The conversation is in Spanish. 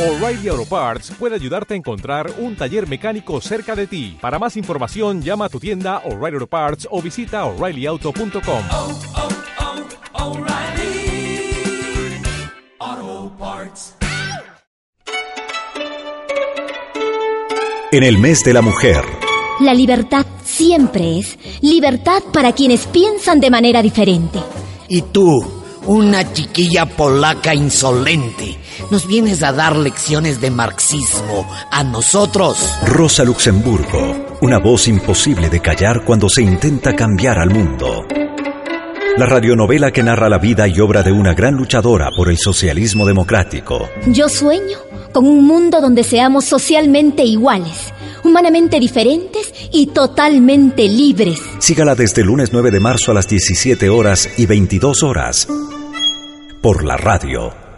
O'Reilly Auto Parts puede ayudarte a encontrar un taller mecánico cerca de ti. Para más información, llama a tu tienda O'Reilly Auto Parts o visita oreillyauto.com. oh, oh, Parts. En el mes de la mujer, La libertad siempre es libertad para quienes piensan de manera diferente. Y tú, una chiquilla polaca insolente, nos vienes a dar lecciones de marxismo a nosotros. Rosa Luxemburgo, una voz imposible de callar cuando se intenta cambiar al mundo. La radionovela que narra la vida y obra de una gran luchadora por el socialismo democrático. Yo sueño con un mundo donde seamos socialmente iguales, humanamente diferentes y totalmente libres. Sígala desde el lunes 9 de marzo a las 17 horas y 22 horas. Por la radio.